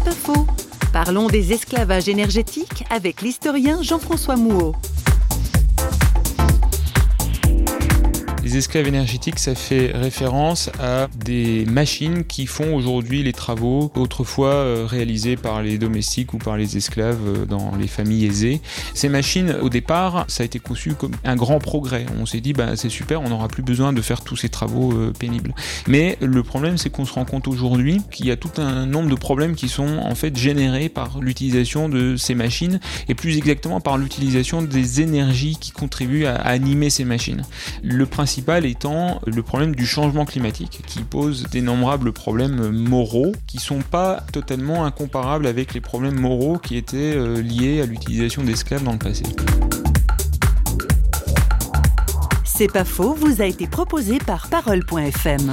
Pas faux. Parlons des esclavages énergétiques avec l'historien Jean-François Mouot. Les esclaves énergétiques, ça fait référence à des machines qui font aujourd'hui les travaux autrefois euh, réalisés par les domestiques ou par les esclaves euh, dans les familles aisées. Ces machines, au départ, ça a été conçu comme un grand progrès. On s'est dit, bah, c'est super, on n'aura plus besoin de faire tous ces travaux euh, pénibles. Mais le problème, c'est qu'on se rend compte aujourd'hui qu'il y a tout un nombre de problèmes qui sont en fait générés par l'utilisation de ces machines et plus exactement par l'utilisation des énergies qui contribuent à animer ces machines. Le principe étant le problème du changement climatique, qui pose d'innombrables problèmes moraux qui sont pas totalement incomparables avec les problèmes moraux qui étaient euh, liés à l'utilisation d'esclaves dans le passé. C'est pas faux, vous a été proposé par Parole.fm.